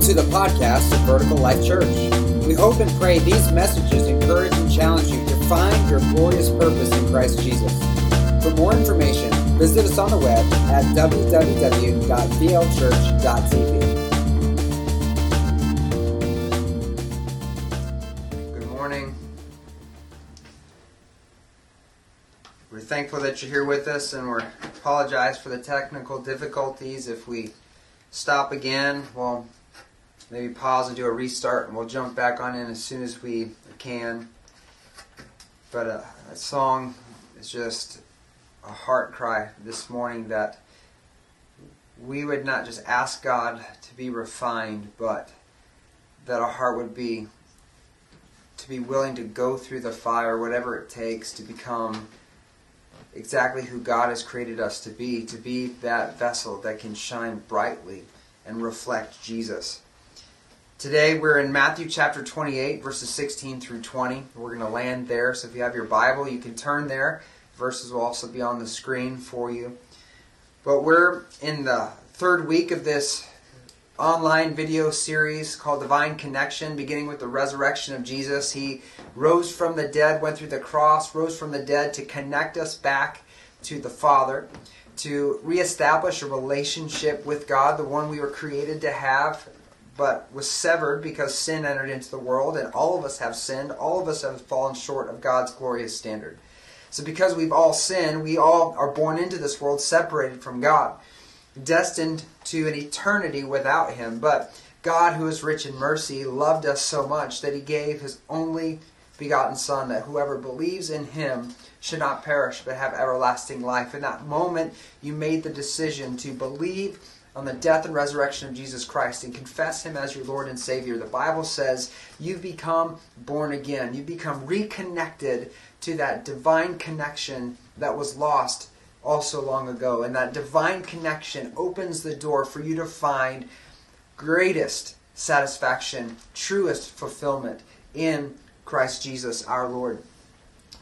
Welcome to the podcast of Vertical Life Church. We hope and pray these messages encourage and challenge you to find your glorious purpose in Christ Jesus. For more information, visit us on the web at www.vlchurch.tv. Good morning. We're thankful that you're here with us, and we apologize for the technical difficulties. If we stop again, well, maybe pause and do a restart, and we'll jump back on in as soon as we can. But uh, a, a song is just a heart cry this morning that we would not just ask God to be refined, but that our heart would be to be willing to go through the fire, whatever it takes, to become exactly who God has created us to be, to be that vessel that can shine brightly and reflect Jesus. Today we're in Matthew chapter 28, verses 16 through 20. We're going to land there, so if you have your Bible, you can turn there. Verses will also be on the screen for you. But we're in the third week of this online video series called Divine Connection, beginning with the resurrection of Jesus. He rose from the dead, went through the cross, rose from the dead to connect us back to the Father, to reestablish a relationship with God, the one we were created to have, but was severed because sin entered into the world, and all of us have sinned. All of us have fallen short of God's glorious standard. So, because we've all sinned, we all are born into this world separated from God destined to an eternity without him. But God, who is rich in mercy, loved us so much that he gave his only begotten Son, that whoever believes in him should not perish but have everlasting life. In that moment, you made the decision to believe on the death and resurrection of Jesus Christ and confess him as your Lord and Savior. The Bible says you've become born again. You've become reconnected to that divine connection that was lost also long ago. And that divine connection opens the door for you to find greatest satisfaction, truest fulfillment in Christ Jesus our Lord.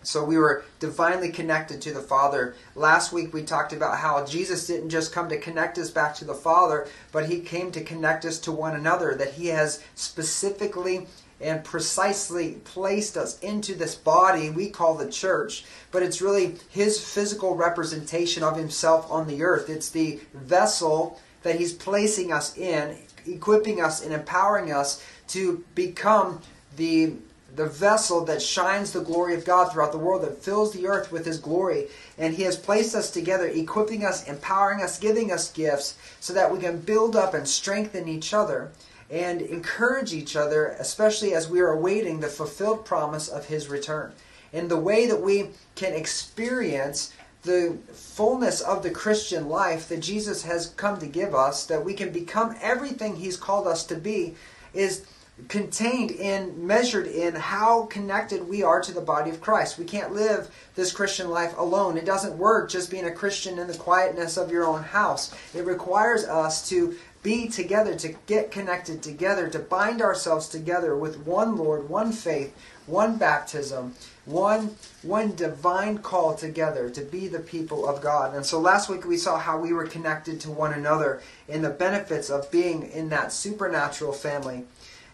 So we were divinely connected to the Father. Last week we talked about how Jesus didn't just come to connect us back to the Father, but he came to connect us to one another, that he has specifically and precisely placed us into this body we call the church, but it's really his physical representation of himself on the earth. It's the vessel that he's placing us in, equipping us and empowering us to become the the vessel that shines the glory of God throughout the world, that fills the earth with His glory. And He has placed us together, equipping us, empowering us, giving us gifts, so that we can build up and strengthen each other and encourage each other, especially as we are awaiting the fulfilled promise of His return. And the way that we can experience the fullness of the Christian life that Jesus has come to give us, that we can become everything He's called us to be, is contained in, measured in how connected we are to the body of Christ. We can't live this Christian life alone. It doesn't work just being a Christian in the quietness of your own house. It requires us to be together, to get connected together, to bind ourselves together with one Lord, one faith, one baptism, one one divine call together to be the people of God. And so last week we saw how we were connected to one another in the benefits of being in that supernatural family.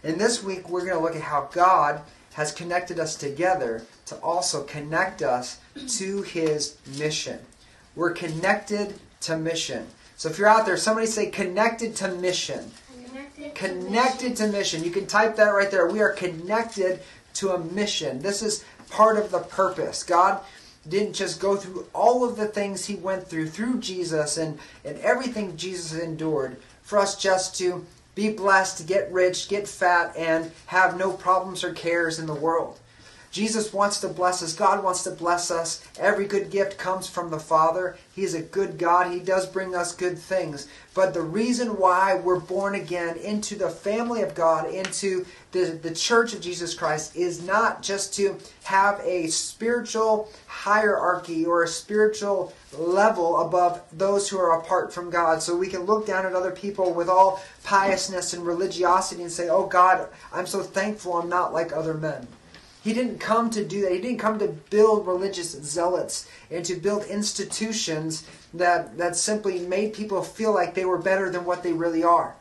And this week we're going to look at how God has connected us together to also connect us to his mission. We're connected to mission. So if you're out there, somebody say connected to mission. Connected, Connected to mission. You can type that right there. We are connected to a mission. This is part of the purpose. God didn't just go through all of the things he went through through Jesus and, and everything Jesus endured for us just to be blessed, get rich, get fat, and have no problems or cares in the world. Jesus wants to bless us. God wants to bless us. Every good gift comes from the Father. He is a good God. He does bring us good things. But the reason why we're born again into the family of God, into the, the church of Jesus Christ, is not just to have a spiritual hierarchy or a spiritual level above those who are apart from God. So we can look down at other people with all piousness and religiosity and say, Oh God, I'm so thankful I'm not like other men. He didn't come to do that. He didn't come to build religious zealots and to build institutions that, that simply made people feel like they were better than what they really are.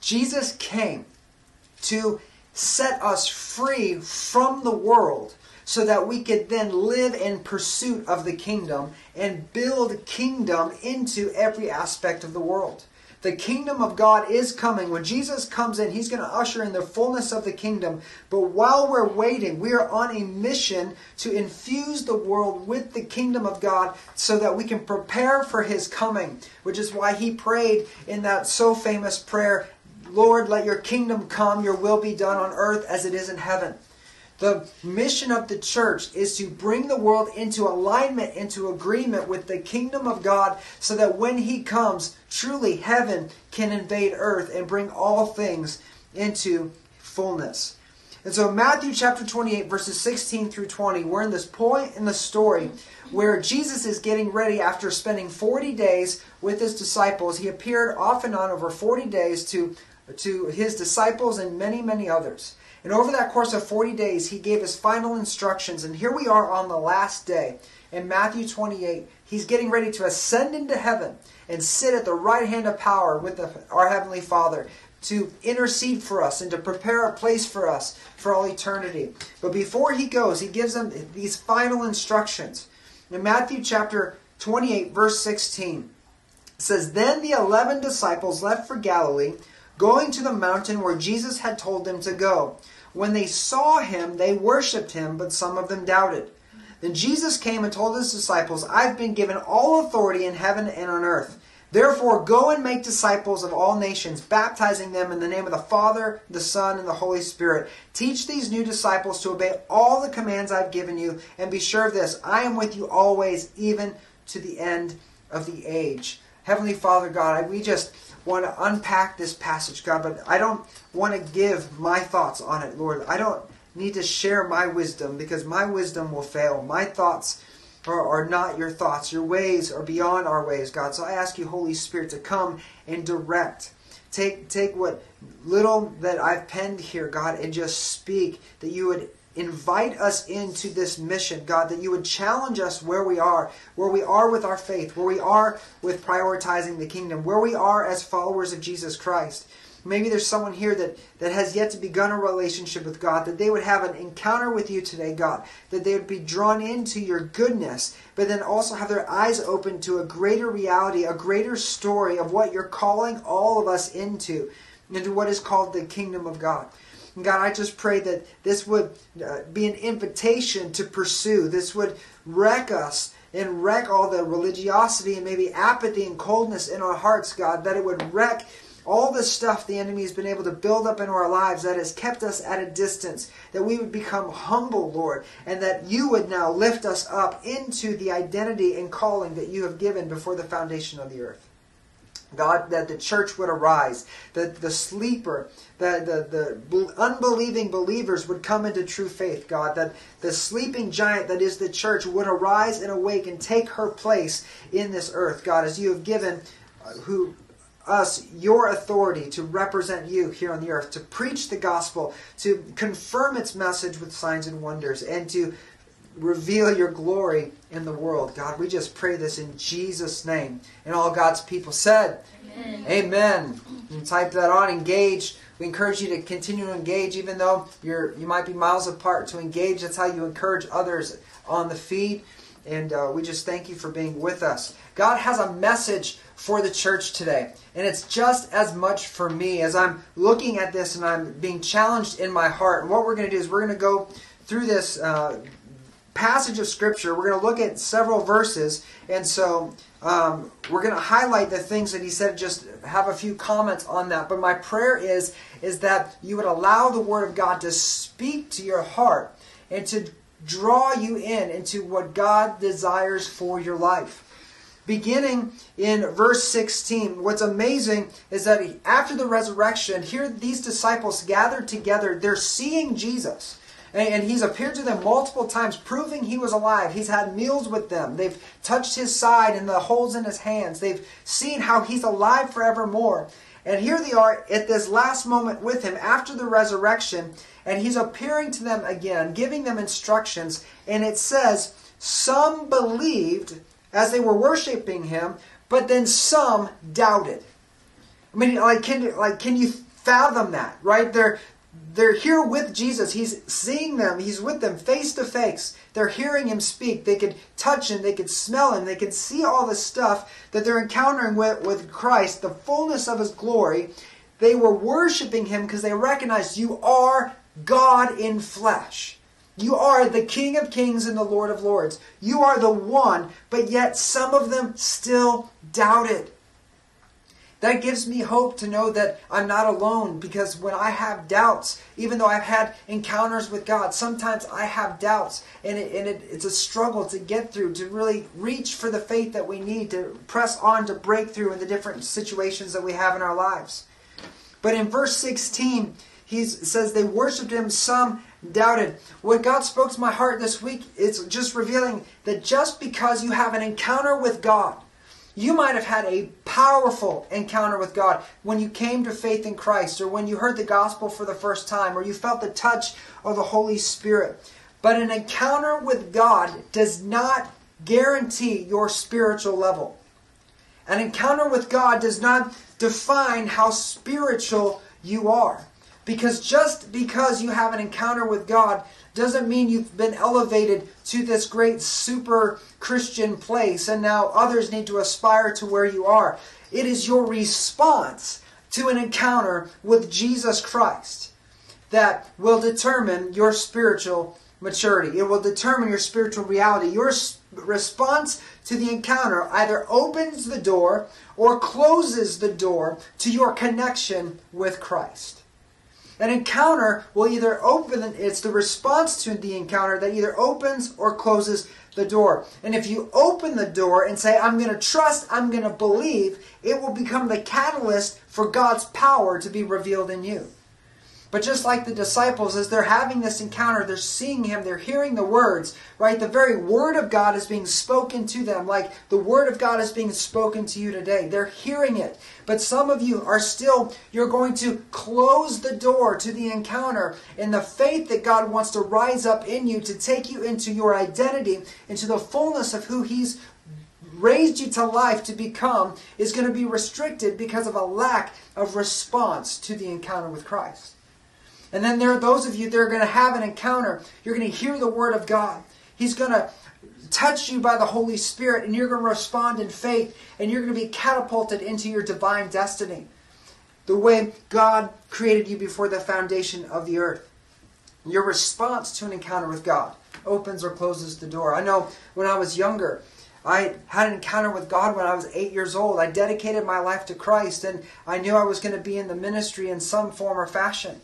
Jesus came to set us free from the world so that we could then live in pursuit of the kingdom and build kingdom into every aspect of the world. The kingdom of God is coming. When Jesus comes in, he's going to usher in the fullness of the kingdom. But while we're waiting, we are on a mission to infuse the world with the kingdom of God so that we can prepare for his coming, which is why he prayed in that so famous prayer Lord, let your kingdom come, your will be done on earth as it is in heaven. The mission of the church is to bring the world into alignment, into agreement with the kingdom of God, so that when He comes, truly heaven can invade earth and bring all things into fullness. And so, Matthew chapter 28, verses 16 through 20, we're in this point in the story where Jesus is getting ready after spending 40 days with his disciples. He appeared off and on over 40 days to, to his disciples and many, many others. And over that course of 40 days, he gave his final instructions. And here we are on the last day. In Matthew 28, he's getting ready to ascend into heaven and sit at the right hand of power with the, our Heavenly Father to intercede for us and to prepare a place for us for all eternity. But before he goes, he gives them these final instructions. In Matthew chapter 28, verse 16, it says, Then the eleven disciples left for Galilee going to the mountain where Jesus had told them to go. When they saw him, they worshipped him, but some of them doubted. Then Jesus came and told his disciples, I've been given all authority in heaven and on earth. Therefore, go and make disciples of all nations, baptizing them in the name of the Father, the Son, and the Holy Spirit. Teach these new disciples to obey all the commands I've given you, and be sure of this I am with you always, even to the end of the age. Heavenly Father God, we just want to unpack this passage, God, but I don't want to give my thoughts on it, Lord. I don't need to share my wisdom because my wisdom will fail. My thoughts are, are not your thoughts. Your ways are beyond our ways, God. So I ask you, Holy Spirit, to come and direct. Take, take what little that I've penned here, God, and just speak that you would invite us into this mission, God, that you would challenge us where we are, where we are with our faith, where we are with prioritizing the kingdom, where we are as followers of Jesus Christ. Maybe there's someone here that, that has yet to begun a relationship with God, that they would have an encounter with you today, God, that they would be drawn into your goodness, but then also have their eyes open to a greater reality, a greater story of what you're calling all of us into, into what is called the kingdom of God. God, I just pray that this would uh, be an invitation to pursue. This would wreck us and wreck all the religiosity and maybe apathy and coldness in our hearts, God. That it would wreck all the stuff the enemy has been able to build up in our lives that has kept us at a distance. That we would become humble, Lord, and that you would now lift us up into the identity and calling that you have given before the foundation of the earth. God, that the church would arise, that the sleeper, that the, the unbelieving believers would come into true faith, God, that the sleeping giant that is the church would arise and awake and take her place in this earth, God, as you have given uh, who us your authority to represent you here on the earth, to preach the gospel, to confirm its message with signs and wonders, and to reveal your glory in the world. God, we just pray this in Jesus' name. And all God's people said, Amen. Amen. You type that on, engage. We encourage you to continue to engage, even though you're you might be miles apart. To engage, that's how you encourage others on the feed. And uh, we just thank you for being with us. God has a message for the church today. And it's just as much for me as I'm looking at this and I'm being challenged in my heart. And what we're going to do is we're going to go through this uh, passage of Scripture. We're going to look at several verses, and so um, we're going to highlight the things that he said. Just have a few comments on that. But my prayer is is that you would allow the Word of God to speak to your heart and to draw you in into what God desires for your life. Beginning in verse 16, what's amazing is that after the resurrection, here these disciples gathered together, they're seeing Jesus. And he's appeared to them multiple times, proving he was alive. He's had meals with them. They've touched his side and the holes in his hands. They've seen how he's alive forevermore. And here they are at this last moment with him after the resurrection, and he's appearing to them again, giving them instructions. And it says, Some believed as they were worshiping him, but then some doubted. I mean, like, can, like, can you fathom that, right? They're they're here with Jesus. He's seeing them. He's with them face to face. They're hearing him speak. They could touch him. They could smell him. They could see all the stuff that they're encountering with, with Christ, the fullness of his glory. They were worshiping him because they recognized you are God in flesh. You are the King of kings and the Lord of lords. You are the one, but yet some of them still doubted. That gives me hope to know that I'm not alone because when I have doubts, even though I've had encounters with God, sometimes I have doubts and, it, and it, it's a struggle to get through, to really reach for the faith that we need to press on to breakthrough in the different situations that we have in our lives. But in verse 16, he says they worshiped him, some doubted. What God spoke to my heart this week is just revealing that just because you have an encounter with God, you might have had a powerful encounter with God when you came to faith in Christ, or when you heard the gospel for the first time, or you felt the touch of the Holy Spirit. But an encounter with God does not guarantee your spiritual level. An encounter with God does not define how spiritual you are. Because just because you have an encounter with God doesn't mean you've been elevated to this great super Christian place and now others need to aspire to where you are. It is your response to an encounter with Jesus Christ that will determine your spiritual maturity. It will determine your spiritual reality. Your response to the encounter either opens the door or closes the door to your connection with Christ. An encounter will either open, it's the response to the encounter that either opens or closes the door. And if you open the door and say, I'm going to trust, I'm going to believe, it will become the catalyst for God's power to be revealed in you. But just like the disciples, as they're having this encounter, they're seeing him, they're hearing the words, right? The very word of God is being spoken to them, like the word of God is being spoken to you today. They're hearing it. But some of you are still, you're going to close the door to the encounter in the faith that God wants to rise up in you to take you into your identity, into the fullness of who He's raised you to life to become, is going to be restricted because of a lack of response to the encounter with Christ. And then there are those of you that are going to have an encounter. You're going to hear the Word of God. He's going to touch you by the Holy Spirit, and you're going to respond in faith, and you're going to be catapulted into your divine destiny. The way God created you before the foundation of the earth. Your response to an encounter with God opens or closes the door. I know when I was younger, I had an encounter with God when I was eight years old. I dedicated my life to Christ, and I knew I was going to be in the ministry in some form or fashion.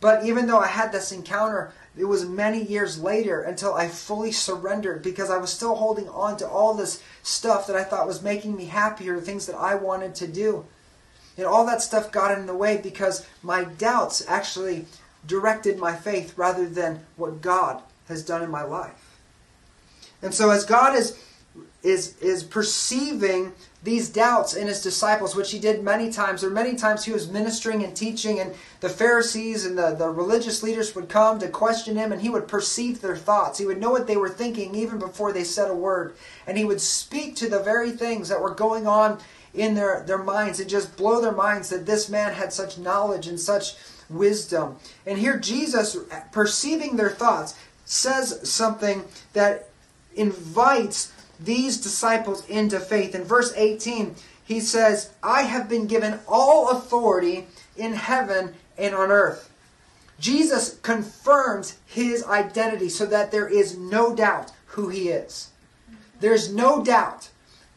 But even though I had this encounter, it was many years later until I fully surrendered because I was still holding on to all this stuff that I thought was making me happier, things that I wanted to do. And all that stuff got in the way because my doubts actually directed my faith rather than what God has done in my life. And so as God is is is perceiving these doubts in his disciples, which he did many times. There many times he was ministering and teaching, and the Pharisees and the, the religious leaders would come to question him, and he would perceive their thoughts. He would know what they were thinking even before they said a word. And he would speak to the very things that were going on in their, their minds and just blow their minds that this man had such knowledge and such wisdom. And here Jesus, perceiving their thoughts, says something that invites these disciples into faith. In verse 18, he says, I have been given all authority in heaven and on earth. Jesus confirms his identity so that there is no doubt who he is. There's no doubt.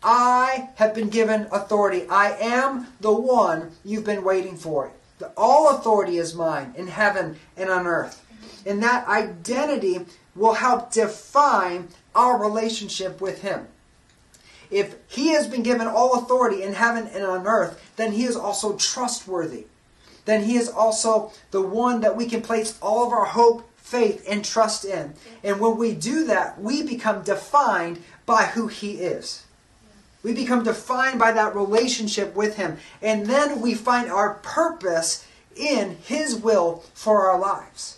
I have been given authority. I am the one you've been waiting for. All authority is mine in heaven and on earth. And that identity will help define our relationship with Him. If He has been given all authority in heaven and on earth, then He is also trustworthy. Then He is also the one that we can place all of our hope, faith, and trust in. And when we do that, we become defined by who He is. We become defined by that relationship with Him. And then we find our purpose in His will for our lives.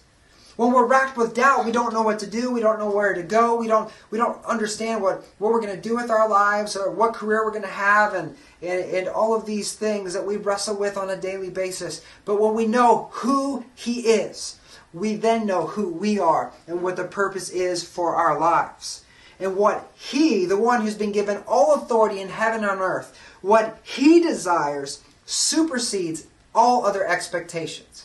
When we're racked with doubt, we don't know what to do. We don't know where to go. We don't we don't understand what, what we're going to do with our lives or what career we're going to have and, and, and all of these things that we wrestle with on a daily basis. But when we know who He is, we then know who we are and what the purpose is for our lives. And what He, the one who's been given all authority in heaven and on earth, what He desires supersedes all other expectations.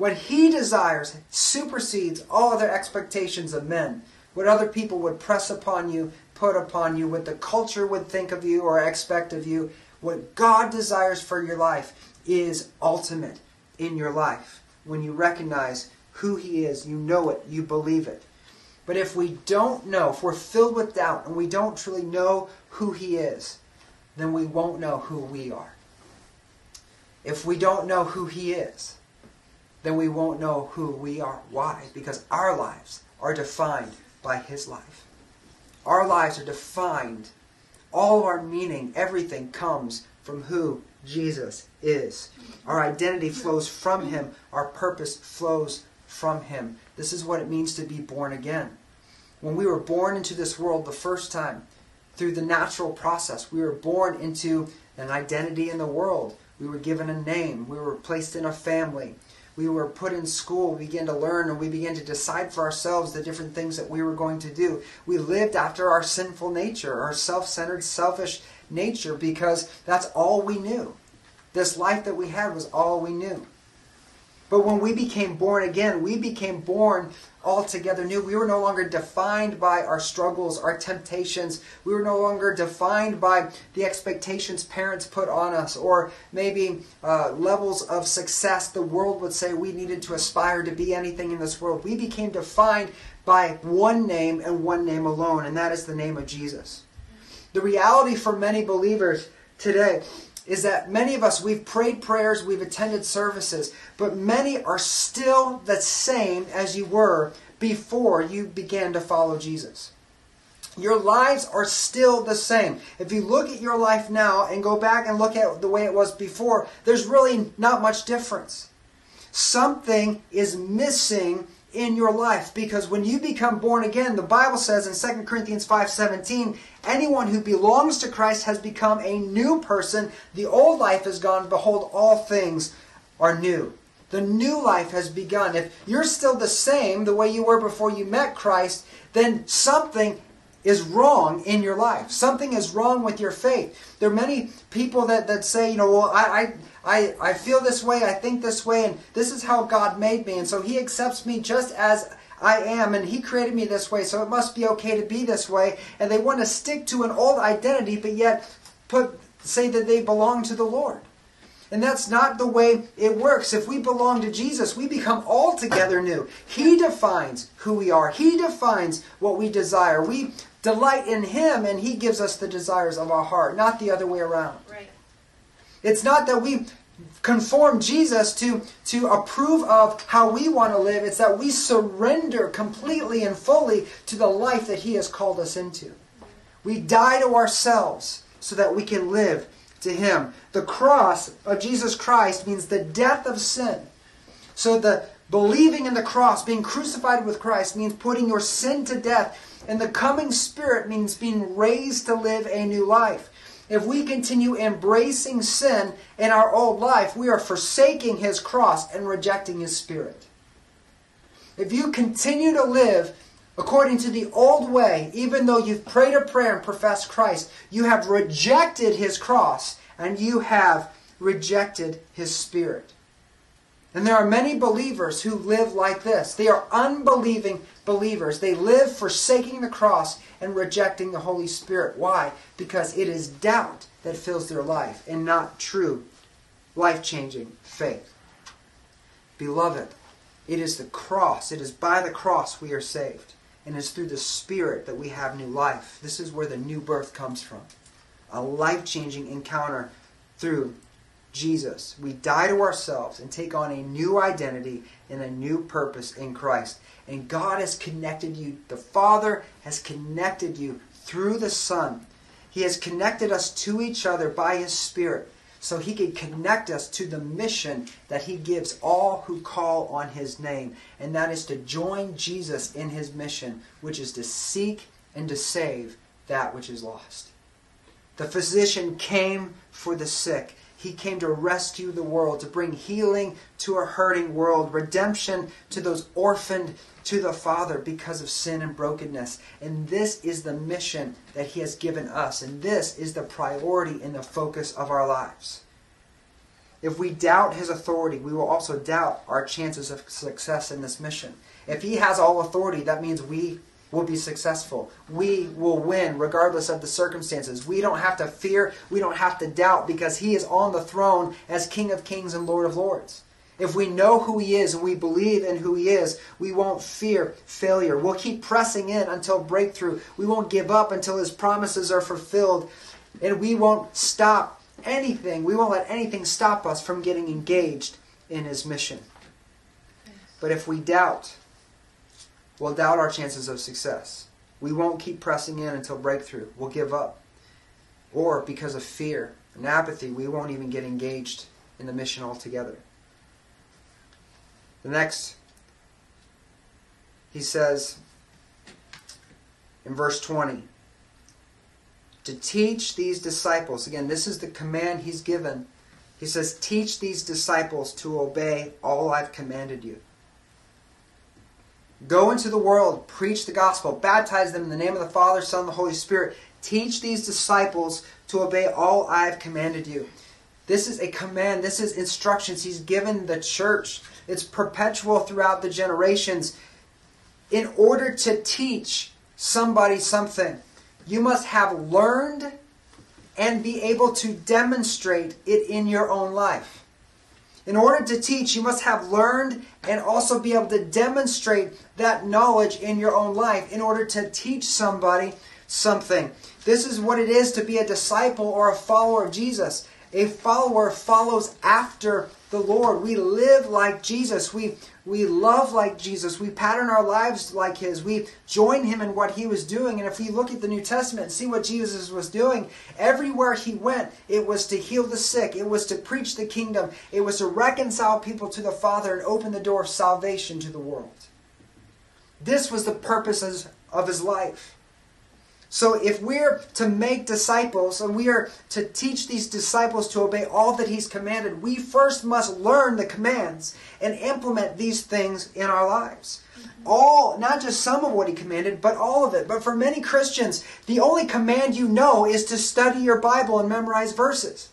What he desires supersedes all other expectations of men. What other people would press upon you, put upon you, what the culture would think of you or expect of you. What God desires for your life is ultimate in your life. When you recognize who he is, you know it, you believe it. But if we don't know, if we're filled with doubt and we don't truly know who he is, then we won't know who we are. If we don't know who he is, then we won't know who we are. Why? Because our lives are defined by His life. Our lives are defined. All of our meaning, everything comes from who Jesus is. Our identity flows from Him. Our purpose flows from Him. This is what it means to be born again. When we were born into this world the first time, through the natural process, we were born into an identity in the world. We were given a name. We were placed in a family we were put in school, we began to learn, and we began to decide for ourselves the different things that we were going to do. We lived after our sinful nature, our self centered, selfish nature, because that's all we knew. This life that we had was all we knew. But when we became born again, we became born altogether new. We were no longer defined by our struggles, our temptations. We were no longer defined by the expectations parents put on us, or maybe uh, levels of success the world would say we needed to aspire to be anything in this world. We became defined by one name and one name alone, and that is the name of Jesus. The reality for many believers today is that many of us, we've prayed prayers, we've attended services, but many are still the same as you were before you began to follow Jesus. Your lives are still the same. If you look at your life now and go back and look at the way it was before, there's really not much difference. Something is missing in your life. Because when you become born again the bible says in 2 corinthians 5.17 anyone who belongs to christ has become a new person. The old life is gone. Behold all things are new. The new life has begun. If you're still the same the way you were before you met christ then something is wrong in your life. Something is wrong with your faith. There are many people that, that say you know well I, I I, I feel this way, I think this way, and this is how God made me. And so He accepts me just as I am, and He created me this way, so it must be okay to be this way. And they want to stick to an old identity, but yet put say that they belong to the Lord. And that's not the way it works. If we belong to Jesus, we become altogether new. He defines who we are, He defines what we desire. We delight in Him, and He gives us the desires of our heart, not the other way around. Right. It's not that we conform Jesus to, to approve of how we want to live. It's that we surrender completely and fully to the life that He has called us into. We die to ourselves so that we can live to Him. The cross of Jesus Christ means the death of sin. So the believing in the cross, being crucified with Christ, means putting your sin to death. And the coming Spirit means being raised to live a new life. If we continue embracing sin in our old life, we are forsaking His cross and rejecting His Spirit. If you continue to live according to the old way, even though you've prayed a prayer and professed Christ, you have rejected His cross and you have rejected His Spirit. And there are many believers who live like this. They are unbelieving believers. They live forsaking the cross and rejecting the Holy Spirit. Why? Because it is doubt that fills their life and not true, life changing faith. Beloved, it is the cross, it is by the cross we are saved. And it's through the Spirit that we have new life. This is where the new birth comes from. A life changing encounter through Jesus. We die to ourselves and take on a new identity and a new purpose in Christ. And God has connected you, the Father has connected you through the Son. He has connected us to each other by His Spirit so he can connect us to the mission that he gives all who call on his name. And that is to join Jesus in his mission, which is to seek and to save that which is lost. The physician came for the sick. He came to rescue the world, to bring healing to a hurting world, redemption to those orphaned to the Father because of sin and brokenness. And this is the mission that He has given us. And this is the priority and the focus of our lives. If we doubt His authority, we will also doubt our chances of success in this mission. If He has all authority, that means we will be successful. We will win regardless of the circumstances. We don't have to fear, we don't have to doubt because He is on the throne as King of Kings and Lord of Lords. If we know who He is and we believe in who He is, we won't fear failure. We'll keep pressing in until breakthrough. We won't give up until His promises are fulfilled. And we won't stop anything. We won't let anything stop us from getting engaged in His mission. But if we doubt, we'll doubt our chances of success. We won't keep pressing in until breakthrough. We'll give up. Or because of fear and apathy, we won't even get engaged in the mission altogether. The next, he says in verse 20, to teach these disciples, again, this is the command he's given. He says, Teach these disciples to obey all I've commanded you. Go into the world, preach the gospel, baptize them in the name of the Father, Son, and the Holy Spirit. Teach these disciples to obey all I've commanded you. This is a command, this is instructions he's given the church. It's perpetual throughout the generations. In order to teach somebody something, you must have learned and be able to demonstrate it in your own life. In order to teach, you must have learned and also be able to demonstrate that knowledge in your own life in order to teach somebody something. This is what it is to be a disciple or a follower of Jesus. A follower follows after the Lord. We live like Jesus. We, we love like Jesus. We pattern our lives like His. We join Him in what He was doing. And if we look at the New Testament and see what Jesus was doing, everywhere He went, it was to heal the sick, it was to preach the kingdom, it was to reconcile people to the Father and open the door of salvation to the world. This was the purposes of His life. So if we're to make disciples and we are to teach these disciples to obey all that he's commanded, we first must learn the commands and implement these things in our lives. Mm-hmm. All, not just some of what he commanded, but all of it. But for many Christians, the only command you know is to study your Bible and memorize verses.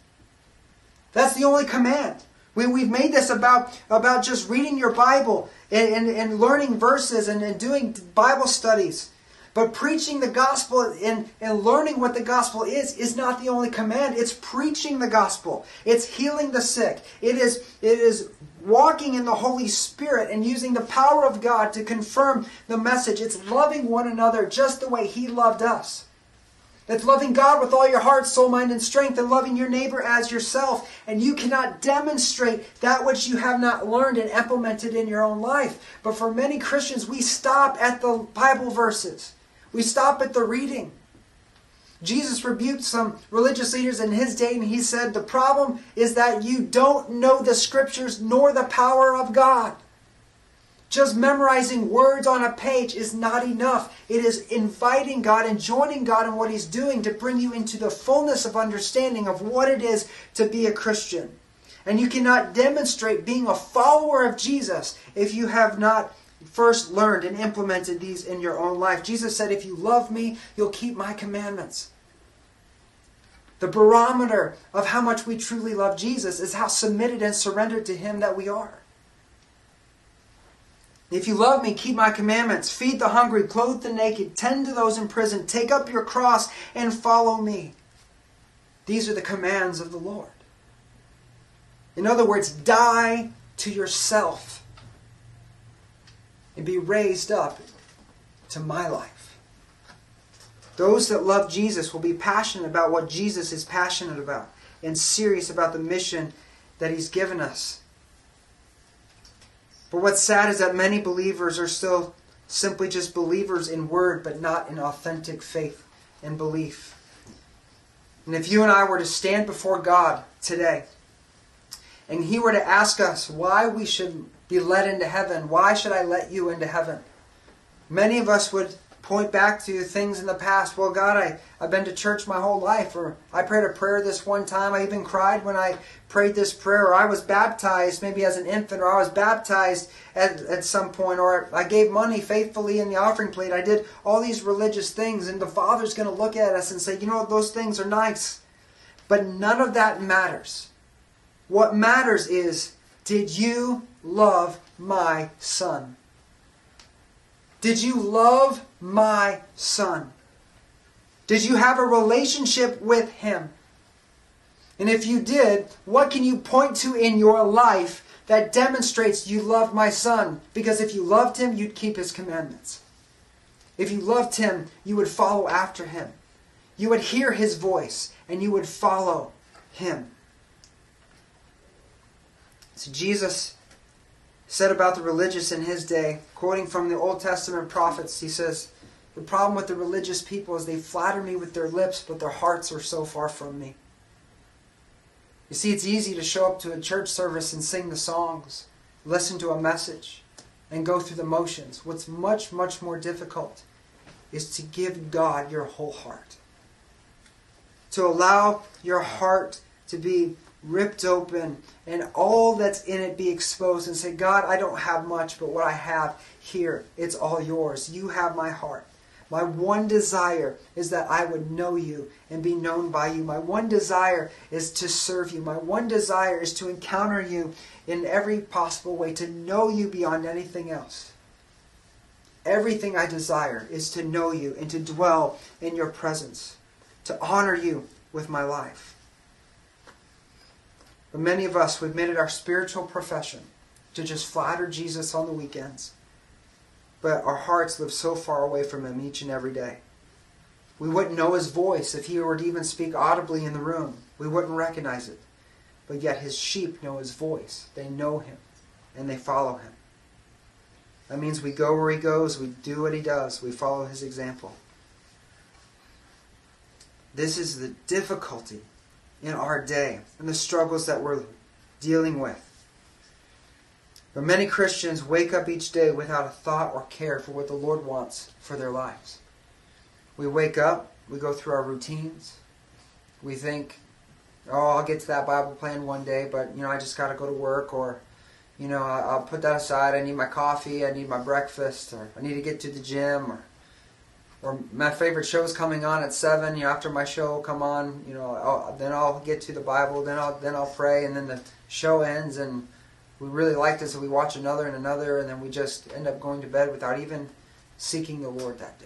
That's the only command. We, we've made this about, about just reading your Bible and, and, and learning verses and, and doing Bible studies. But preaching the gospel and, and learning what the gospel is is not the only command. It's preaching the gospel. It's healing the sick. It is, it is walking in the Holy Spirit and using the power of God to confirm the message. It's loving one another just the way He loved us. It's loving God with all your heart, soul, mind, and strength, and loving your neighbor as yourself. And you cannot demonstrate that which you have not learned and implemented in your own life. But for many Christians, we stop at the Bible verses. We stop at the reading. Jesus rebuked some religious leaders in his day, and he said, The problem is that you don't know the scriptures nor the power of God. Just memorizing words on a page is not enough. It is inviting God and joining God in what He's doing to bring you into the fullness of understanding of what it is to be a Christian. And you cannot demonstrate being a follower of Jesus if you have not first learned and implemented these in your own life. Jesus said, If you love me, you'll keep my commandments. The barometer of how much we truly love Jesus is how submitted and surrendered to Him that we are. If you love me, keep my commandments, feed the hungry, clothe the naked, tend to those in prison, take up your cross, and follow me. These are the commands of the Lord. In other words, die to yourself and be raised up to my life. Those that love Jesus will be passionate about what Jesus is passionate about and serious about the mission that he's given us. But what's sad is that many believers are still simply just believers in word, but not in authentic faith and belief. And if you and I were to stand before God today, and He were to ask us why we should be led into heaven, why should I let you into heaven? Many of us would point back to things in the past. Well, God, I, I've been to church my whole life, or I prayed a prayer this one time. I even cried when I prayed this prayer, or I was baptized maybe as an infant, or I was baptized at, at some point, or I gave money faithfully in the offering plate. I did all these religious things, and the Father's going to look at us and say, you know, those things are nice. But none of that matters. What matters is, did you love my son? Did you love my son? Did you have a relationship with him? And if you did, what can you point to in your life that demonstrates you loved my son? Because if you loved him, you'd keep his commandments. If you loved him, you would follow after him. You would hear his voice and you would follow him. So Jesus said about the religious in his day, quoting from the Old Testament prophets, he says, The problem with the religious people is they flatter me with their lips, but their hearts are so far from me. You see, it's easy to show up to a church service and sing the songs, listen to a message, and go through the motions. What's much, much more difficult is to give God your whole heart. To allow your heart to be ripped open and all that's in it be exposed and say, God, I don't have much, but what I have here, it's all yours. You have my heart. My one desire is that I would know you and be known by you. My one desire is to serve you. My one desire is to encounter you in every possible way, to know you beyond anything else. Everything I desire is to know you and to dwell in your presence, to honor you with my life. But many of us who admitted our spiritual profession to just flatter Jesus on the weekends, but our hearts live so far away from Him each and every day. We wouldn't know His voice if He were to even speak audibly in the room. We wouldn't recognize it. But yet His sheep know His voice. They know Him and they follow Him. That means we go where He goes, we do what He does, we follow His example. This is the difficulty in our day and the struggles that we're dealing with. But many Christians wake up each day without a thought or care for what the Lord wants for their lives. We wake up, we go through our routines, we think, oh, I'll get to that Bible plan one day, but you know, I just got to go to work, or you know, I'll put that aside. I need my coffee, I need my breakfast, or I need to get to the gym, or or my favorite show is coming on at seven. You know, after my show will come on, you know, I'll, then I'll get to the Bible, then I'll then I'll pray, and then the show ends, and we really like this, so we watch another and another, and then we just end up going to bed without even seeking the Lord that day.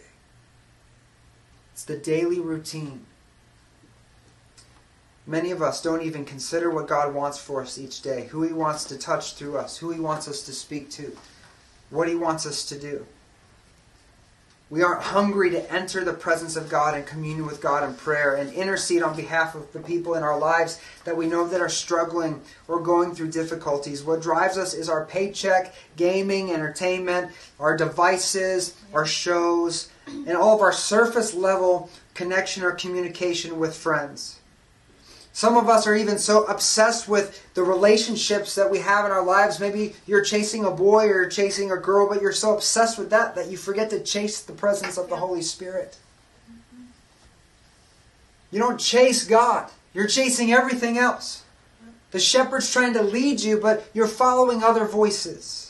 It's the daily routine. Many of us don't even consider what God wants for us each day, who He wants to touch through us, who He wants us to speak to, what He wants us to do. We aren't hungry to enter the presence of God and communion with God in prayer and intercede on behalf of the people in our lives that we know that are struggling or going through difficulties. What drives us is our paycheck, gaming, entertainment, our devices, our shows, and all of our surface level connection or communication with friends. Some of us are even so obsessed with the relationships that we have in our lives. Maybe you're chasing a boy or you're chasing a girl, but you're so obsessed with that that you forget to chase the presence of the Holy Spirit. You don't chase God, you're chasing everything else. The shepherd's trying to lead you, but you're following other voices.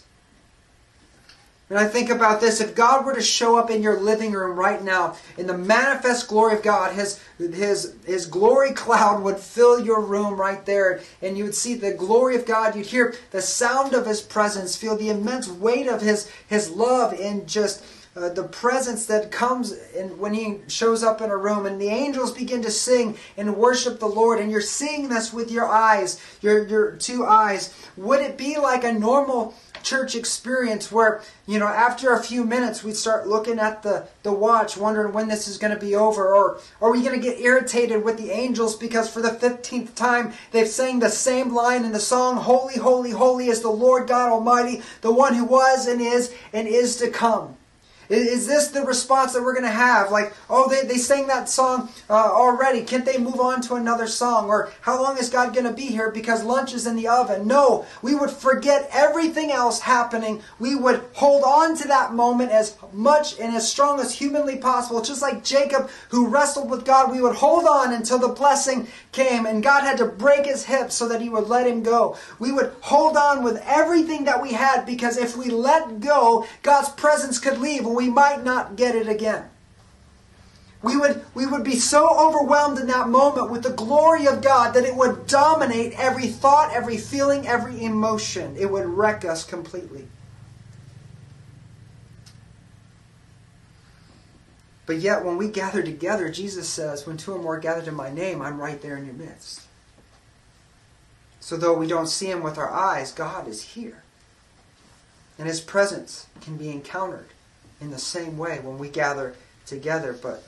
And I think about this if God were to show up in your living room right now in the manifest glory of God, his, his, his glory cloud would fill your room right there. And you would see the glory of God. You'd hear the sound of his presence, feel the immense weight of his, his love in just. Uh, the presence that comes in, when he shows up in a room and the angels begin to sing and worship the lord and you're seeing this with your eyes your, your two eyes would it be like a normal church experience where, you know, after a few minutes we start looking at the, the watch, wondering when this is going to be over? Or are we going to get irritated with the angels because for the 15th time they've sang the same line in the song, Holy, Holy, Holy is the Lord God Almighty, the one who was and is and is to come. Is, this the response that we're going to have? Like, oh, they, they sang that song uh, already. Can't they move on to another song? Or how long is God going to be here because lunch is in the oven? No, we would forget everything else happening. We would hold on to that moment as much and as strong as humanly possible. Just like Jacob, who wrestled with God, we would hold on until the blessing came and God had to break his hip so that he would let him go. We would hold on with everything that we had because if we let go, God's presence could leave and we might not get it again. We would, we would be so overwhelmed in that moment with the glory of God that it would dominate every thought, every feeling, every emotion. It would wreck us completely. But yet, when we gather together, Jesus says, When two or more gathered in my name, I'm right there in your midst. So, though we don't see him with our eyes, God is here. And his presence can be encountered in the same way when we gather together. But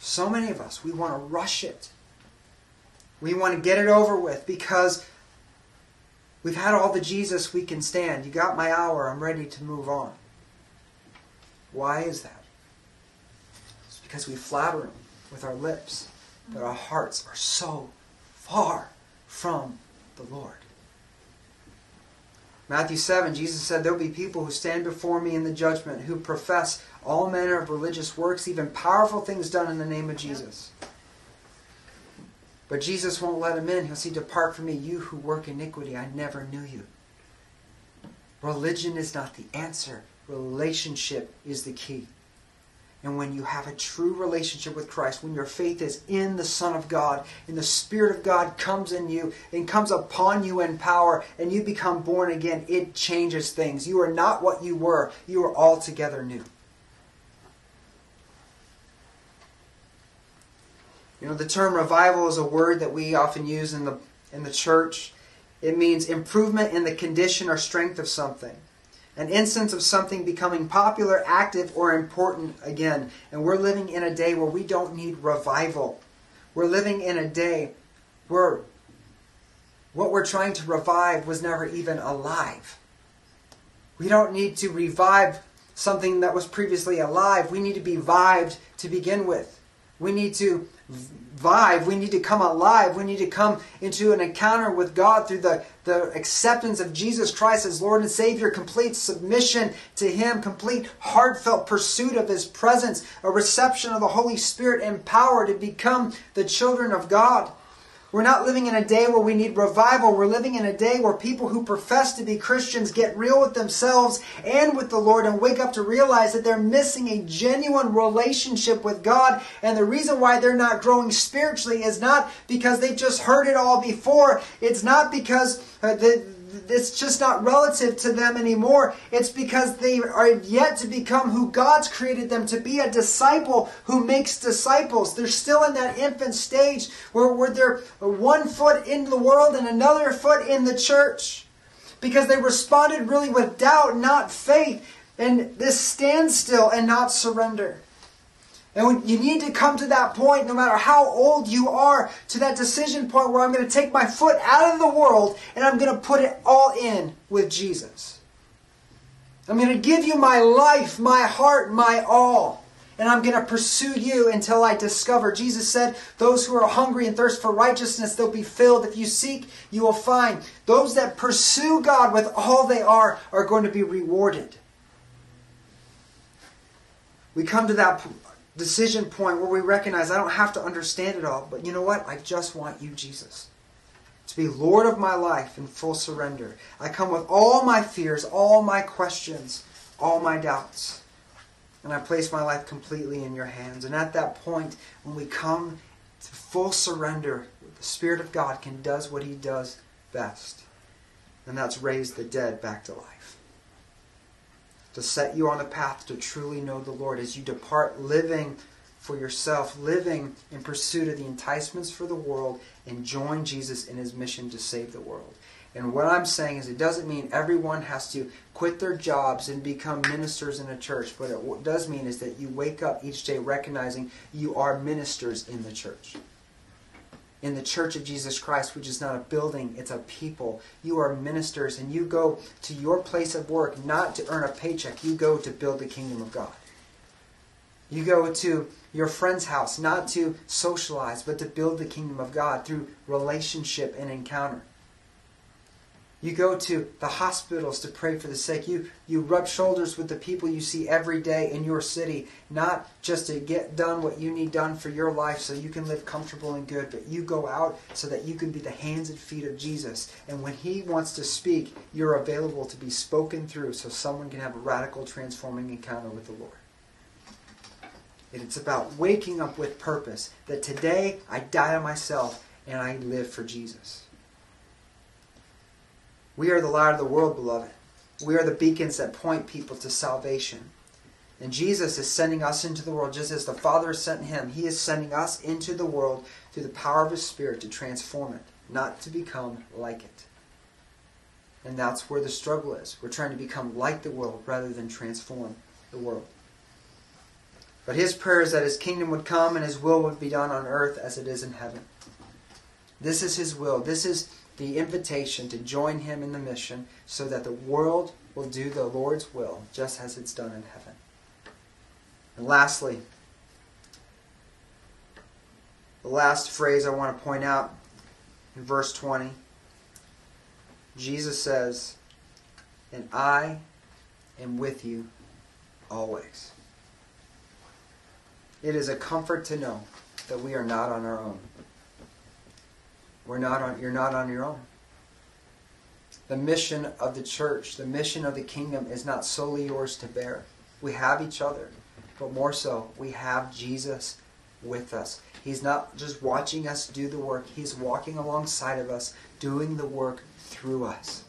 so many of us, we want to rush it. We want to get it over with because we've had all the Jesus we can stand. You got my hour, I'm ready to move on. Why is that? It's because we flatter Him with our lips, but our hearts are so far from the Lord. Matthew 7, Jesus said, There will be people who stand before me in the judgment who profess all manner of religious works, even powerful things done in the name of Jesus. But Jesus won't let them in. He'll say, Depart from me, you who work iniquity. I never knew you. Religion is not the answer, relationship is the key. And when you have a true relationship with Christ, when your faith is in the Son of God, and the Spirit of God comes in you and comes upon you in power, and you become born again, it changes things. You are not what you were, you are altogether new. You know, the term revival is a word that we often use in the, in the church. It means improvement in the condition or strength of something an instance of something becoming popular, active, or important again. And we're living in a day where we don't need revival. We're living in a day where what we're trying to revive was never even alive. We don't need to revive something that was previously alive. We need to be vived to begin with. We need to vive. We need to come alive. We need to come into an encounter with God through the, the acceptance of Jesus Christ as Lord and Savior, complete submission to Him, complete heartfelt pursuit of His presence, a reception of the Holy Spirit and power to become the children of God. We're not living in a day where we need revival. We're living in a day where people who profess to be Christians get real with themselves and with the Lord and wake up to realize that they're missing a genuine relationship with God. And the reason why they're not growing spiritually is not because they've just heard it all before. It's not because uh, the it's just not relative to them anymore. It's because they are yet to become who God's created them to be a disciple who makes disciples. They're still in that infant stage where, where they're one foot in the world and another foot in the church because they responded really with doubt, not faith, and this standstill and not surrender. And you need to come to that point, no matter how old you are, to that decision point where I'm going to take my foot out of the world and I'm going to put it all in with Jesus. I'm going to give you my life, my heart, my all. And I'm going to pursue you until I discover. Jesus said, Those who are hungry and thirst for righteousness, they'll be filled. If you seek, you will find. Those that pursue God with all they are are going to be rewarded. We come to that decision point where we recognize I don't have to understand it all, but you know what? I just want you, Jesus. To be Lord of my life in full surrender. I come with all my fears, all my questions, all my doubts. And I place my life completely in your hands. And at that point, when we come to full surrender, the Spirit of God can does what he does best. And that's raise the dead back to life to set you on the path to truly know the Lord as you depart living for yourself, living in pursuit of the enticements for the world, and join Jesus in his mission to save the world. And what I'm saying is, it doesn't mean everyone has to quit their jobs and become ministers in a church. What it does mean is that you wake up each day recognizing you are ministers in the church in the Church of Jesus Christ, which is not a building, it's a people. You are ministers and you go to your place of work not to earn a paycheck, you go to build the kingdom of God. You go to your friend's house not to socialize, but to build the kingdom of God through relationship and encounter. You go to the hospitals to pray for the sick. You, you rub shoulders with the people you see every day in your city, not just to get done what you need done for your life so you can live comfortable and good, but you go out so that you can be the hands and feet of Jesus. And when He wants to speak, you're available to be spoken through so someone can have a radical, transforming encounter with the Lord. It's about waking up with purpose that today I die to myself and I live for Jesus. We are the light of the world, beloved. We are the beacons that point people to salvation. And Jesus is sending us into the world just as the Father sent him. He is sending us into the world through the power of his Spirit to transform it, not to become like it. And that's where the struggle is. We're trying to become like the world rather than transform the world. But his prayer is that his kingdom would come and his will would be done on earth as it is in heaven. This is his will. This is the invitation to join him in the mission so that the world will do the Lord's will just as it's done in heaven. And lastly, the last phrase I want to point out in verse 20, Jesus says, And I am with you always. It is a comfort to know that we are not on our own. We're not on, you're not on your own. The mission of the church, the mission of the kingdom is not solely yours to bear. We have each other, but more so, we have Jesus with us. He's not just watching us do the work, He's walking alongside of us, doing the work through us.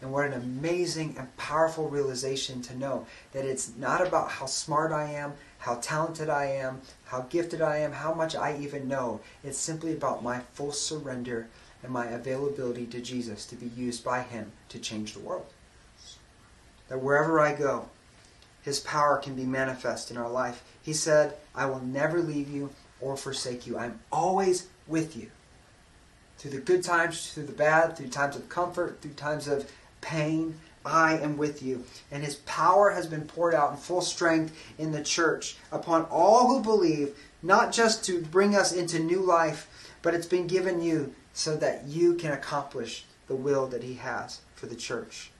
And what an amazing and powerful realization to know that it's not about how smart I am, how talented I am, how gifted I am, how much I even know. It's simply about my full surrender and my availability to Jesus to be used by Him to change the world. That wherever I go, His power can be manifest in our life. He said, I will never leave you or forsake you. I'm always with you. Through the good times, through the bad, through times of comfort, through times of pain, I am with you. And his power has been poured out in full strength in the church upon all who believe, not just to bring us into new life, but it's been given you so that you can accomplish the will that he has for the church.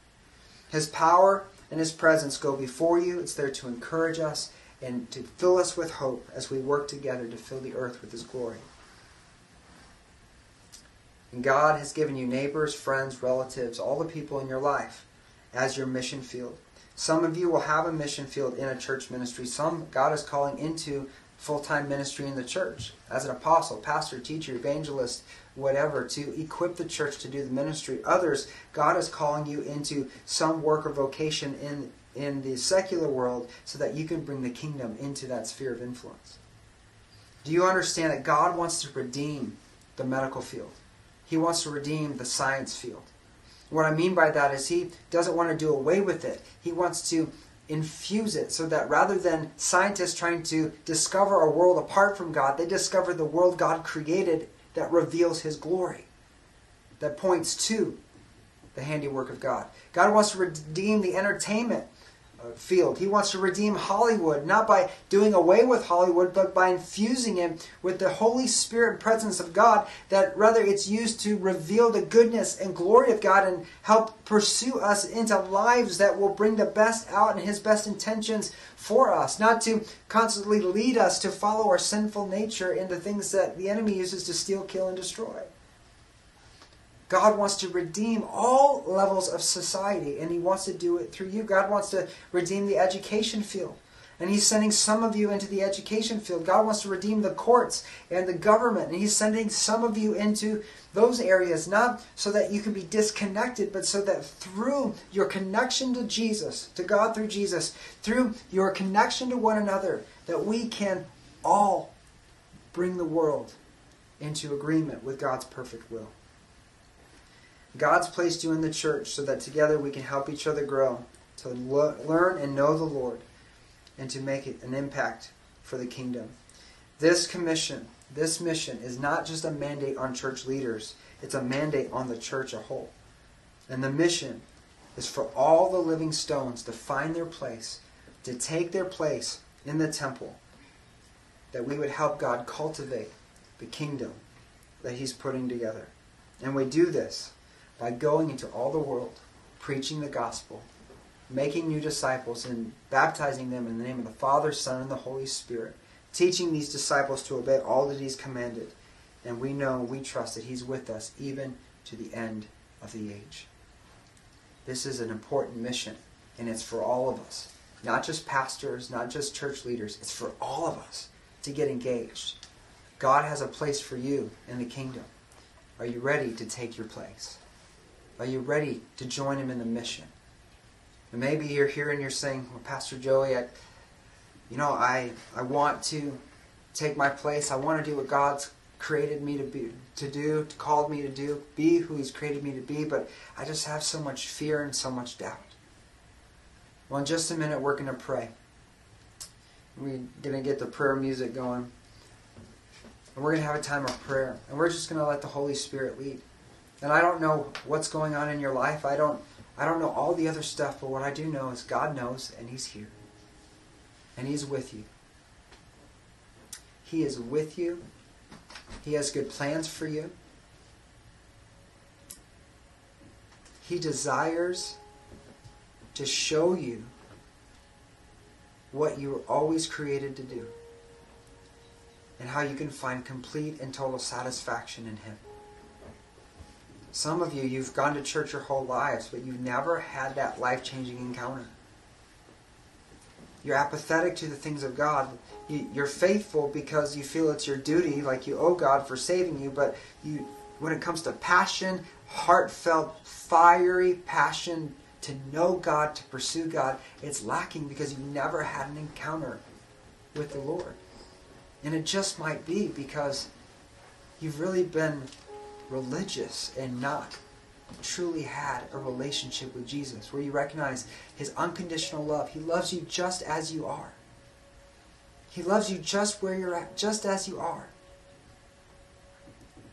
His power and his presence go before you. It's there to encourage us and to fill us with hope as we work together to fill the earth with his glory. And God has given you neighbors, friends, relatives, all the people in your life as your mission field. Some of you will have a mission field in a church ministry. Some God is calling into full time ministry in the church as an apostle, pastor, teacher, evangelist, whatever, to equip the church to do the ministry. Others, God is calling you into some work or vocation in, in the secular world so that you can bring the kingdom into that sphere of influence. Do you understand that God wants to redeem the medical field? He wants to redeem the science field. What I mean by that is he doesn't want to do away with it. He wants to infuse it so that rather than scientists trying to discover a world apart from God, they discover the world God created that reveals his glory, that points to the handiwork of God. God wants to redeem the entertainment field. He wants to redeem Hollywood, not by doing away with Hollywood, but by infusing it with the Holy Spirit and presence of God, that rather it's used to reveal the goodness and glory of God and help pursue us into lives that will bring the best out and His best intentions for us, not to constantly lead us to follow our sinful nature in the things that the enemy uses to steal, kill, and destroy. God wants to redeem all levels of society, and He wants to do it through you. God wants to redeem the education field. And he's sending some of you into the education field. God wants to redeem the courts and the government. And he's sending some of you into those areas, not so that you can be disconnected, but so that through your connection to Jesus, to God through Jesus, through your connection to one another, that we can all bring the world into agreement with God's perfect will. God's placed you in the church so that together we can help each other grow, to learn and know the Lord, and to make an impact for the kingdom. This commission, this mission, is not just a mandate on church leaders, it's a mandate on the church a whole. And the mission is for all the living stones to find their place, to take their place in the temple, that we would help God cultivate the kingdom that He's putting together. And we do this by going into all the world, preaching the gospel, making new disciples, and baptizing them in the name of the Father, Son, and the Holy Spirit, teaching these disciples to obey all that He's commanded. And we know, we trust that He's with us even to the end of the age. This is an important mission, and it's for all of us. Not just pastors, not just church leaders, it's for all of us to get engaged. God has a place for you in the kingdom. Are you ready to take your place? Are you ready to join him in the mission? And maybe you're here and you're saying, well, Pastor Joey, I, you know, I, I want to take my place. I want to do what God's created me to be to do, to called me to do, be who He's created me to be, but I just have so much fear and so much doubt. Well, in just a minute, we're going to pray. We're going to get the prayer music going. And we're going to have a time of prayer. And we're just going to let the Holy Spirit lead. And I don't know what's going on in your life. I don't I don't know all the other stuff, but what I do know is God knows and he's here. And he's with you. He is with you. He has good plans for you. He desires to show you what you were always created to do and how you can find complete and total satisfaction in Him. Some of you, you've gone to church your whole lives, but you've never had that life changing encounter. You're apathetic to the things of God. You're faithful because you feel it's your duty, like you owe God for saving you, but you, when it comes to passion, heartfelt, fiery passion to know God, to pursue God, it's lacking because you've never had an encounter with the Lord. And it just might be because you've really been religious and not truly had a relationship with Jesus, where you recognize his unconditional love. He loves you just as you are. He loves you just where you're at, just as you are.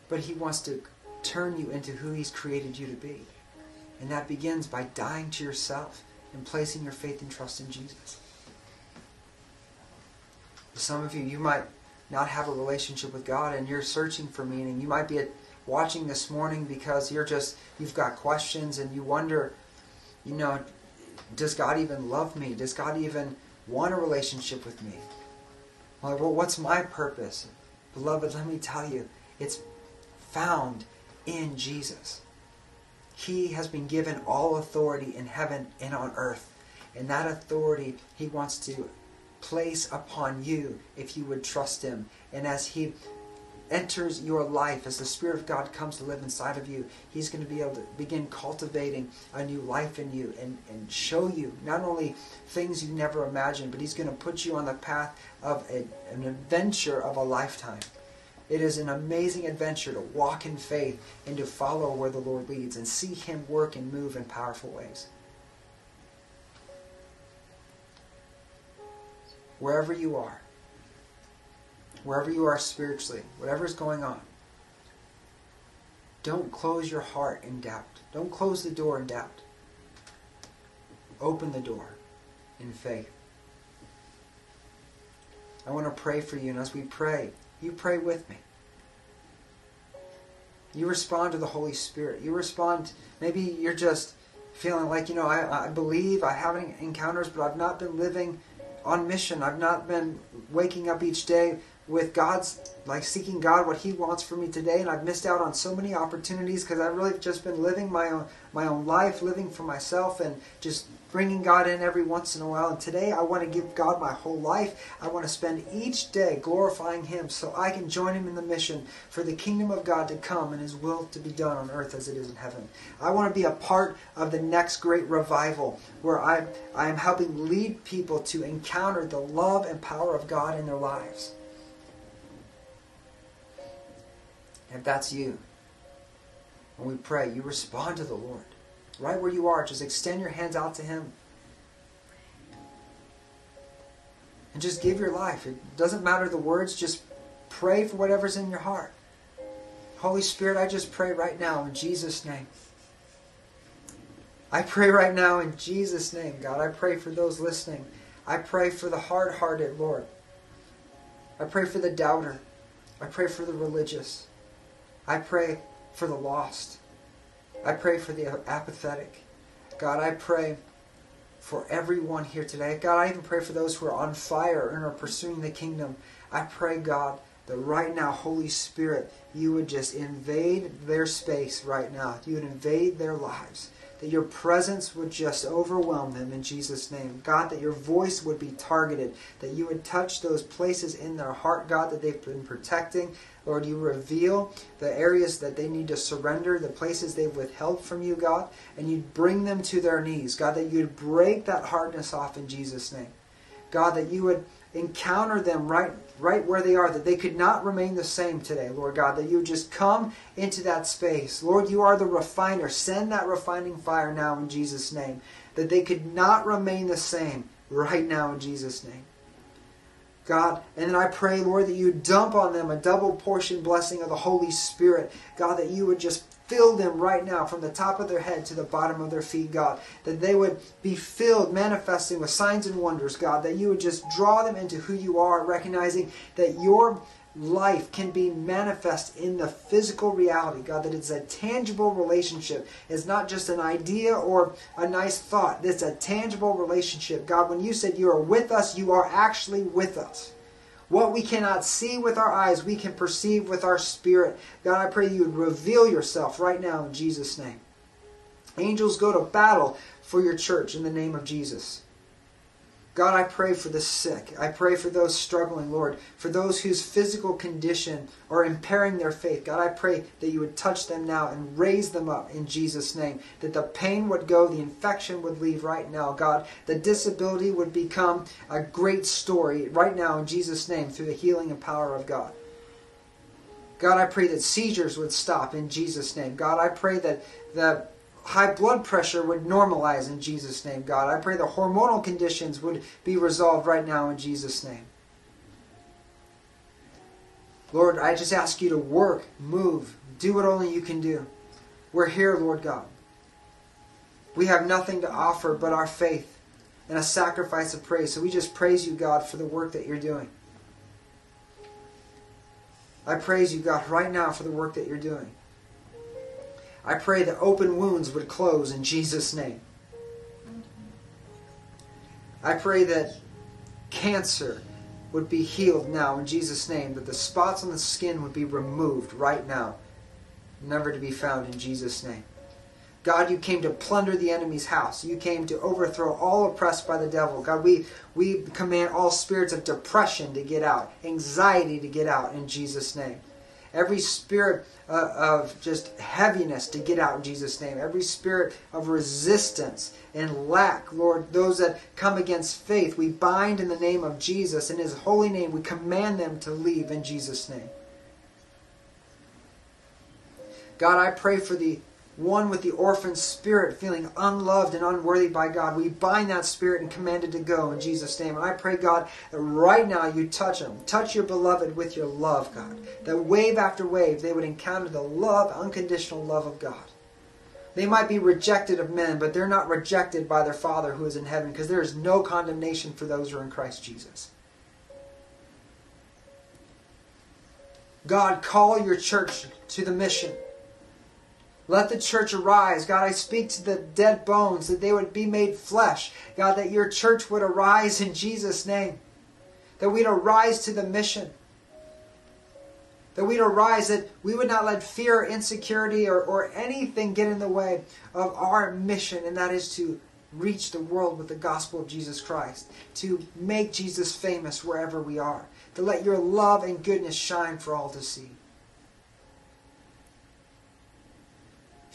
But he wants to turn you into who he's created you to be. And that begins by dying to yourself and placing your faith and trust in Jesus. Some of you, you might not have a relationship with God and you're searching for meaning. You might be watching this morning because you're just, you've got questions and you wonder, you know, does God even love me? Does God even want a relationship with me? Well, what's my purpose? Beloved, let me tell you, it's found in Jesus. He has been given all authority in heaven and on earth. And that authority he wants to place upon you if you would trust him. And as he enters your life, as the Spirit of God comes to live inside of you, He's going to be able to begin cultivating a new life in you and, and show you not only things you never imagined, but He's going to put you on the path of a, an adventure of a lifetime. It is an amazing adventure to walk in faith and to follow where the Lord leads and see Him work and move in powerful ways. Wherever you are, wherever you are spiritually, whatever's going on, don't close your heart in doubt. Don't close the door in doubt. Open the door in faith. I want to pray for you, and as we pray, you pray with me. You respond to the Holy Spirit. You respond, maybe you're just feeling like, you know, I, I believe, I have encounters, but I've not been living on mission. I've not been waking up each day with God's like seeking God what He wants for me today, and I've missed out on so many opportunities because I've really just been living my own my own life, living for myself, and just bringing God in every once in a while. And today I want to give God my whole life. I want to spend each day glorifying Him so I can join Him in the mission for the kingdom of God to come and His will to be done on earth as it is in heaven. I want to be a part of the next great revival where I I am helping lead people to encounter the love and power of God in their lives. If that's you, when we pray, you respond to the Lord. Right where you are, just extend your hands out to Him. And just give your life. It doesn't matter the words, just pray for whatever's in your heart. Holy Spirit, I just pray right now in Jesus' name. I pray right now in Jesus' name, God. I pray for those listening. I pray for the hard hearted, Lord. I pray for the doubter. I pray for the religious. I pray for the lost. I pray for the apathetic. God, I pray for everyone here today. God, I even pray for those who are on fire and are pursuing the kingdom. I pray, God, that right now, Holy Spirit, you would just invade their space right now. You would invade their lives. That your presence would just overwhelm them in Jesus' name. God, that your voice would be targeted. That you would touch those places in their heart, God, that they've been protecting. Lord, you reveal the areas that they need to surrender, the places they've withheld from you, God, and you'd bring them to their knees. God, that you'd break that hardness off in Jesus' name. God, that you would encounter them right right where they are, that they could not remain the same today, Lord God, that you just come into that space. Lord, you are the refiner. Send that refining fire now in Jesus' name, that they could not remain the same right now in Jesus' name. God, and then I pray, Lord, that you dump on them a double portion blessing of the Holy Spirit. God, that you would just fill them right now from the top of their head to the bottom of their feet, God. That they would be filled, manifesting with signs and wonders, God. That you would just draw them into who you are, recognizing that your life can be manifest in the physical reality, God, that it's a tangible relationship. It's not just an idea or a nice thought. It's a tangible relationship. God, when you said you are with us, you are actually with us. What we cannot see with our eyes, we can perceive with our spirit. God, I pray you would reveal yourself right now in Jesus' name. Angels go to battle for your church in the name of Jesus. God, I pray for the sick. I pray for those struggling, Lord, for those whose physical condition are impairing their faith. God, I pray that you would touch them now and raise them up in Jesus' name. That the pain would go, the infection would leave right now, God. The disability would become a great story right now in Jesus' name through the healing and power of God. God, I pray that seizures would stop in Jesus' name. God, I pray that the high blood pressure would normalize in Jesus' name, God. I pray the hormonal conditions would be resolved right now in Jesus' name. Lord, I just ask you to work, move, do what only you can do. We're here, Lord God. We have nothing to offer but our faith and a sacrifice of praise. So we just praise you, God, for the work that you're doing. I praise you, God, right now for the work that you're doing. I pray that open wounds would close in Jesus' name. I pray that cancer would be healed now in Jesus' name, that the spots on the skin would be removed right now, never to be found in Jesus' name. God, you came to plunder the enemy's house. You came to overthrow all oppressed by the devil. God, we, we command all spirits of depression to get out, anxiety to get out in Jesus' name every spirit uh, of just heaviness to get out in Jesus' name, every spirit of resistance and lack, Lord, those that come against faith, we bind in the name of Jesus. In His holy name, we command them to leave in Jesus' name. God, I pray for the one with the orphan spirit, feeling unloved and unworthy by God. We bind that spirit and command it to go in Jesus' name. And I pray, God, that right now you touch them. Touch your beloved with your love, God. That wave after wave, they would encounter the love, unconditional love of God. They might be rejected of men, but they're not rejected by their Father who is in heaven because there is no condemnation for those who are in Christ Jesus. God, call your church to the mission. Let the church arise. God, I speak to the dead bones that they would be made flesh. God, that your church would arise in Jesus' name. That we'd arise to the mission. That we'd arise, that we would not let fear, insecurity, or, or anything get in the way of our mission, and that is to reach the world with the gospel of Jesus Christ, to make Jesus famous wherever we are, to let your love and goodness shine for all to see.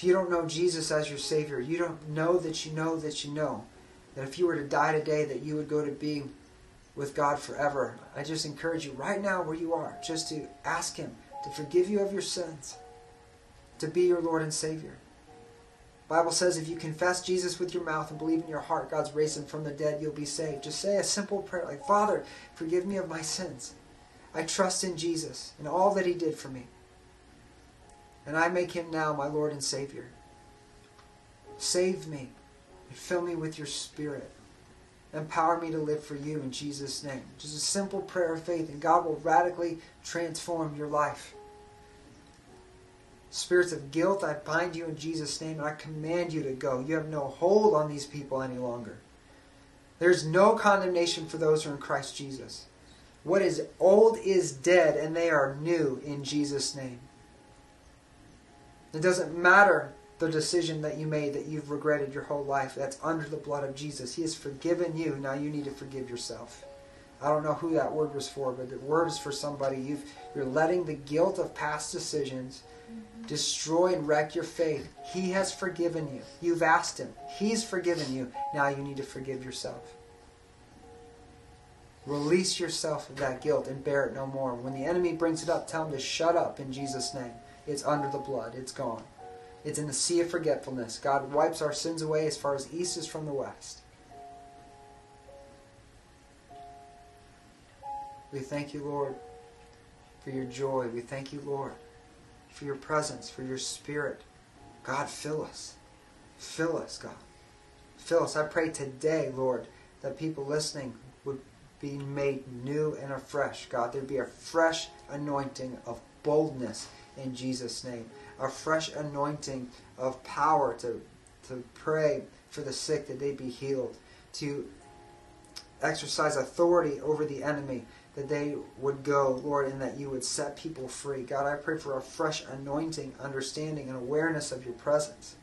If you don't know Jesus as your Savior, you don't know that you know that you know that if you were to die today, that you would go to be with God forever. I just encourage you right now where you are, just to ask Him to forgive you of your sins, to be your Lord and Savior. Bible says if you confess Jesus with your mouth and believe in your heart God's raised him from the dead, you'll be saved. Just say a simple prayer like, Father, forgive me of my sins. I trust in Jesus and all that he did for me and I make him now my Lord and Savior. Save me and fill me with your Spirit. Empower me to live for you in Jesus' name. Just a simple prayer of faith, and God will radically transform your life. Spirits of guilt, I bind you in Jesus' name, and I command you to go. You have no hold on these people any longer. There's no condemnation for those who are in Christ Jesus. What is old is dead, and they are new in Jesus' name. It doesn't matter the decision that you made that you've regretted your whole life. That's under the blood of Jesus. He has forgiven you. Now you need to forgive yourself. I don't know who that word was for, but the word is for somebody. You've, you're letting the guilt of past decisions destroy and wreck your faith. He has forgiven you. You've asked Him. He's forgiven you. Now you need to forgive yourself. Release yourself of that guilt and bear it no more. When the enemy brings it up, tell him to shut up in Jesus' name. It's under the blood, it's gone. It's in the sea of forgetfulness. God wipes our sins away as far as east is from the west. We thank you, Lord, for your joy. We thank you, Lord, for your presence, for your spirit. God, fill us. Fill us, God. Fill us. I pray today, Lord, that people listening would be made new and afresh. God, there'd be a fresh anointing of boldness in Jesus' name. A fresh anointing of power to, to pray for the sick that they be healed. To exercise authority over the enemy that they would go, Lord, and that you would set people free. God, I pray for a fresh anointing, understanding, and awareness of your presence.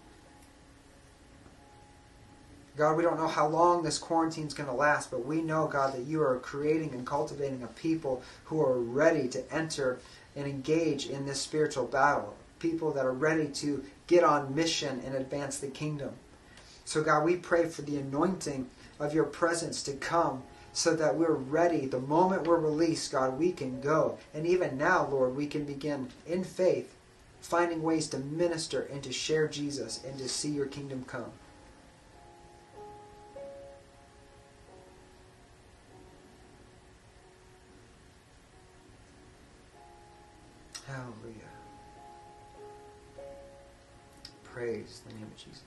God, we don't know how long this quarantine is going to last, but we know, God, that you are creating and cultivating a people who are ready to enter and engage in this spiritual battle. People that are ready to get on mission and advance the kingdom. So, God, we pray for the anointing of your presence to come so that we're ready. The moment we're released, God, we can go. And even now, Lord, we can begin in faith finding ways to minister and to share Jesus and to see your kingdom come. Praise the name of Jesus.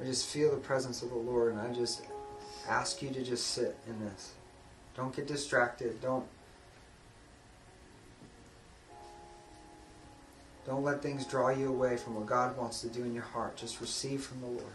I just feel the presence of the Lord, and I just ask you to just sit in this. Don't get distracted. Don't don't let things draw you away from what God wants to do in your heart. Just receive from the Lord.